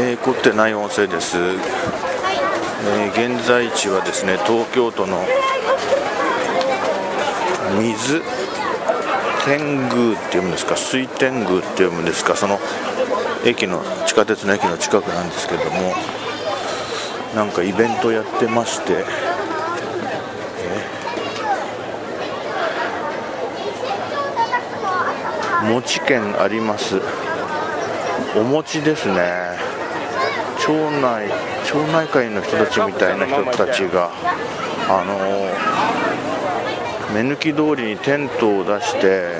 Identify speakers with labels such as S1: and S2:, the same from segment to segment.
S1: えー、凝ってない音声です、えー、現在地はですね東京都の水天宮って読むんですか水天宮って読むんですかその駅の地下鉄の駅の近くなんですけどもなんかイベントやってまして、えー、餅券あります。お餅ですね。町内町内会の人たちみたいな人たちがあの目抜き通りにテントを出して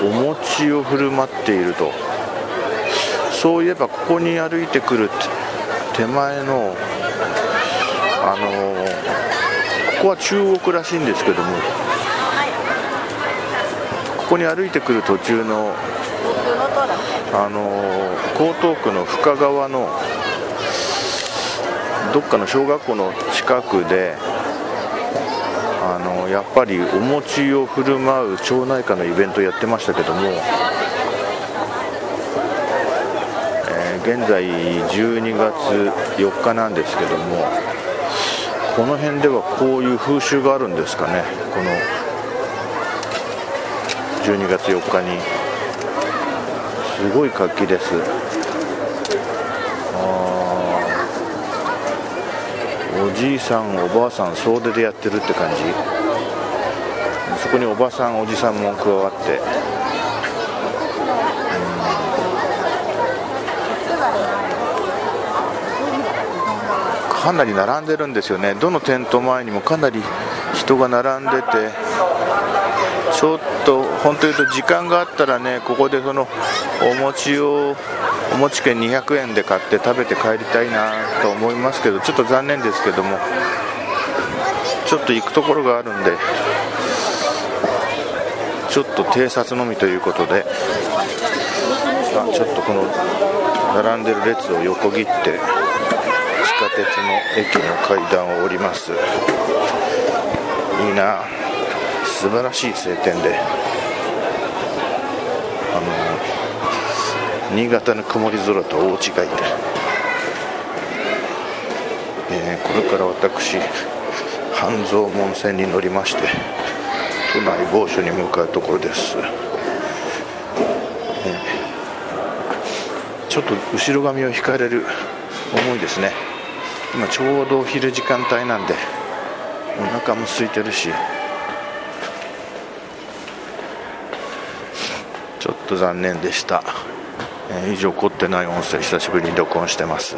S1: お餅を振る舞っていると。そういえばここに歩いてくる手前のあのここは中国らしいんですけどもここに歩いてくる途中のあの江東区の深川のどっかの小学校の近くであのやっぱりお餅を振る舞う町内会のイベントやってましたけども、えー、現在12月4日なんですけどもこの辺ではこういう風習があるんですかねこの12月4日に。すごい活気です。おじいさんおばあさん総出でやってるって感じ。そこにおばさんおじさんも加わって。かなり並んでるんですよね。どのテント前にもかなり人が並んでてちょっと本当言うと時間があったらねここでそのお餅をお餅券200円で買って食べて帰りたいなと思いますけどちょっと残念ですけどもちょっと行くところがあるんでちょっと偵察のみということであちょっとこの並んでる列を横切って地下鉄の駅の階段を降ります。いいな。素晴らしい晴天であの新潟の曇り空と大違いで、えー、これから私半蔵門線に乗りまして都内某所に向かうところです、えー、ちょっと後ろ髪を引かれる思いですね。今ちょうどお昼時間帯なんでお腹も空いてるしちょっと残念でした、えー、以上凝ってない音声久しぶりに録音してます。